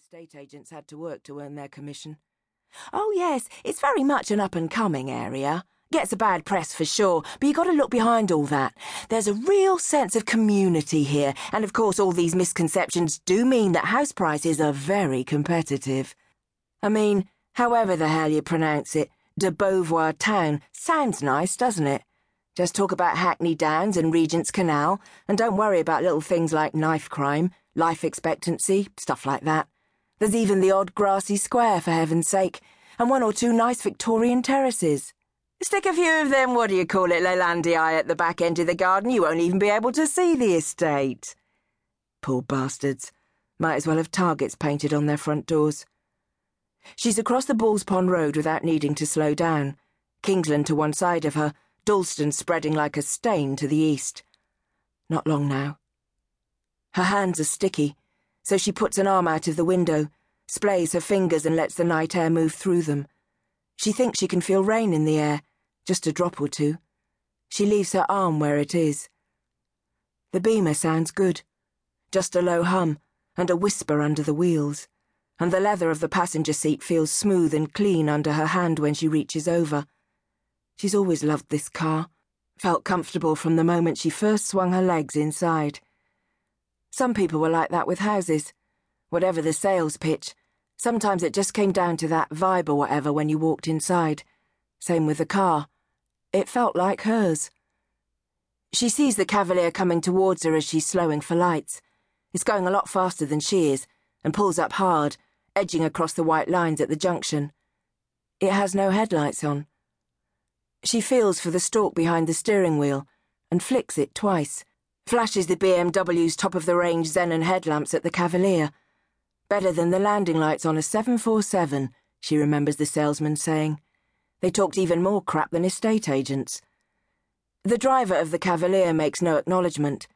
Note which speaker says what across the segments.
Speaker 1: estate agents had to work to earn their commission. Oh, yes, it's very much an up and coming area. Gets a bad press for sure, but you've got to look behind all that. There's a real sense of community here, and of course, all these misconceptions do mean that house prices are very competitive. I mean, however the hell you pronounce it, de Beauvoir Town sounds nice, doesn't it? Just talk about Hackney Downs and Regent's Canal, and don't worry about little things like knife crime, life expectancy, stuff like that. There's even the odd grassy square, for heaven's sake, and one or two nice Victorian terraces. Stick a few of them, what do you call it, Leylandii at the back end of the garden, you won't even be able to see the estate. Poor bastards. Might as well have targets painted on their front doors. She's across the Balls Pond Road without needing to slow down. Kingsland to one side of her, Dalston spreading like a stain to the east. Not long now. Her hands are sticky, so she puts an arm out of the window, splays her fingers and lets the night air move through them. She thinks she can feel rain in the air, just a drop or two. She leaves her arm where it is. The beamer sounds good. Just a low hum and a whisper under the wheels, and the leather of the passenger seat feels smooth and clean under her hand when she reaches over. She's always loved this car, felt comfortable from the moment she first swung her legs inside. Some people were like that with houses. Whatever the sales pitch, sometimes it just came down to that vibe or whatever when you walked inside. Same with the car. It felt like hers. She sees the Cavalier coming towards her as she's slowing for lights. It's going a lot faster than she is, and pulls up hard, edging across the white lines at the junction. It has no headlights on. She feels for the stalk behind the steering wheel and flicks it twice. Flashes the BMW's top of the range xenon headlamps at the Cavalier. Better than the landing lights on a 747, she remembers the salesman saying. They talked even more crap than estate agents. The driver of the Cavalier makes no acknowledgement,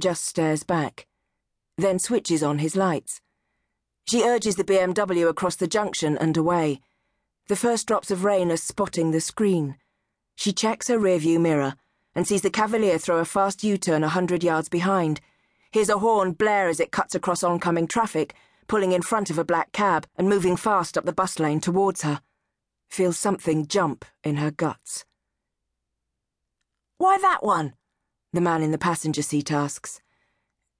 Speaker 1: just stares back, then switches on his lights. She urges the BMW across the junction and away. The first drops of rain are spotting the screen. She checks her rearview mirror and sees the Cavalier throw a fast U turn a hundred yards behind. Hears a horn blare as it cuts across oncoming traffic, pulling in front of a black cab and moving fast up the bus lane towards her. Feels something jump in her guts. Why that one? The man in the passenger seat asks.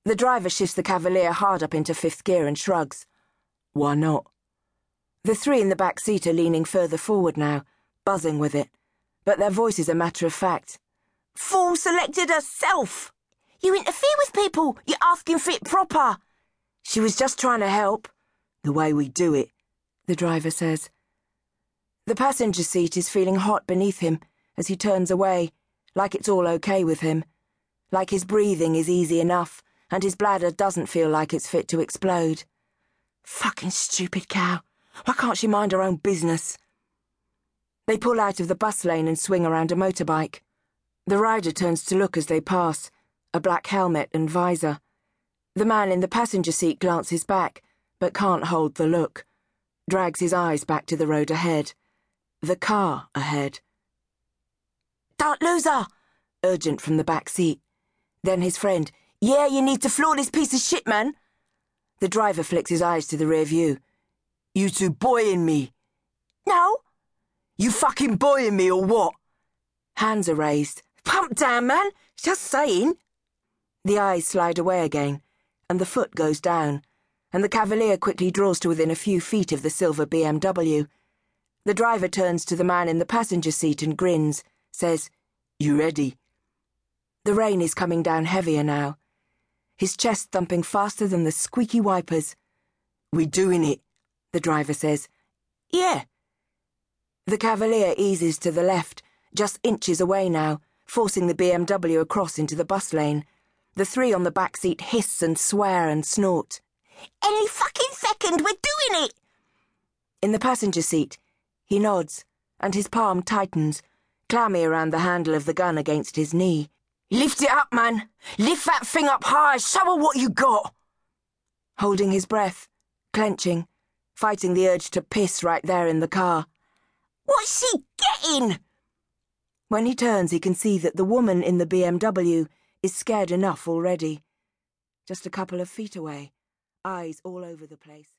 Speaker 1: The driver shifts the Cavalier hard up into fifth gear and shrugs. Why not? The three in the back seat are leaning further forward now, buzzing with it but their voices are matter of fact. Fool selected herself! You interfere with people! You're asking for it proper! She was just trying to help. The way we do it, the driver says. The passenger seat is feeling hot beneath him as he turns away, like it's all okay with him. Like his breathing is easy enough, and his bladder doesn't feel like it's fit to explode. Fucking stupid cow. Why can't she mind her own business? They pull out of the bus lane and swing around a motorbike. The rider turns to look as they pass, a black helmet and visor. The man in the passenger seat glances back, but can't hold the look. Drags his eyes back to the road ahead. The car ahead. Don't lose her! Urgent from the back seat. Then his friend. Yeah, you need to floor this piece of shit, man. The driver flicks his eyes to the rear view. You two boying me. No, you fucking boying me or what? Hands are raised. Pump down, man. Just saying. The eyes slide away again, and the foot goes down, and the Cavalier quickly draws to within a few feet of the silver BMW. The driver turns to the man in the passenger seat and grins, says, You ready? The rain is coming down heavier now, his chest thumping faster than the squeaky wipers. We doing it, the driver says. Yeah. The Cavalier eases to the left, just inches away now, forcing the BMW across into the bus lane. The three on the back seat hiss and swear and snort. Any fucking second, we're doing it! In the passenger seat, he nods, and his palm tightens, clammy around the handle of the gun against his knee. Lift it up, man! Lift that thing up high! Show her what you got! Holding his breath, clenching, fighting the urge to piss right there in the car. What's she getting? When he turns, he can see that the woman in the BMW is scared enough already. Just a couple of feet away, eyes all over the place.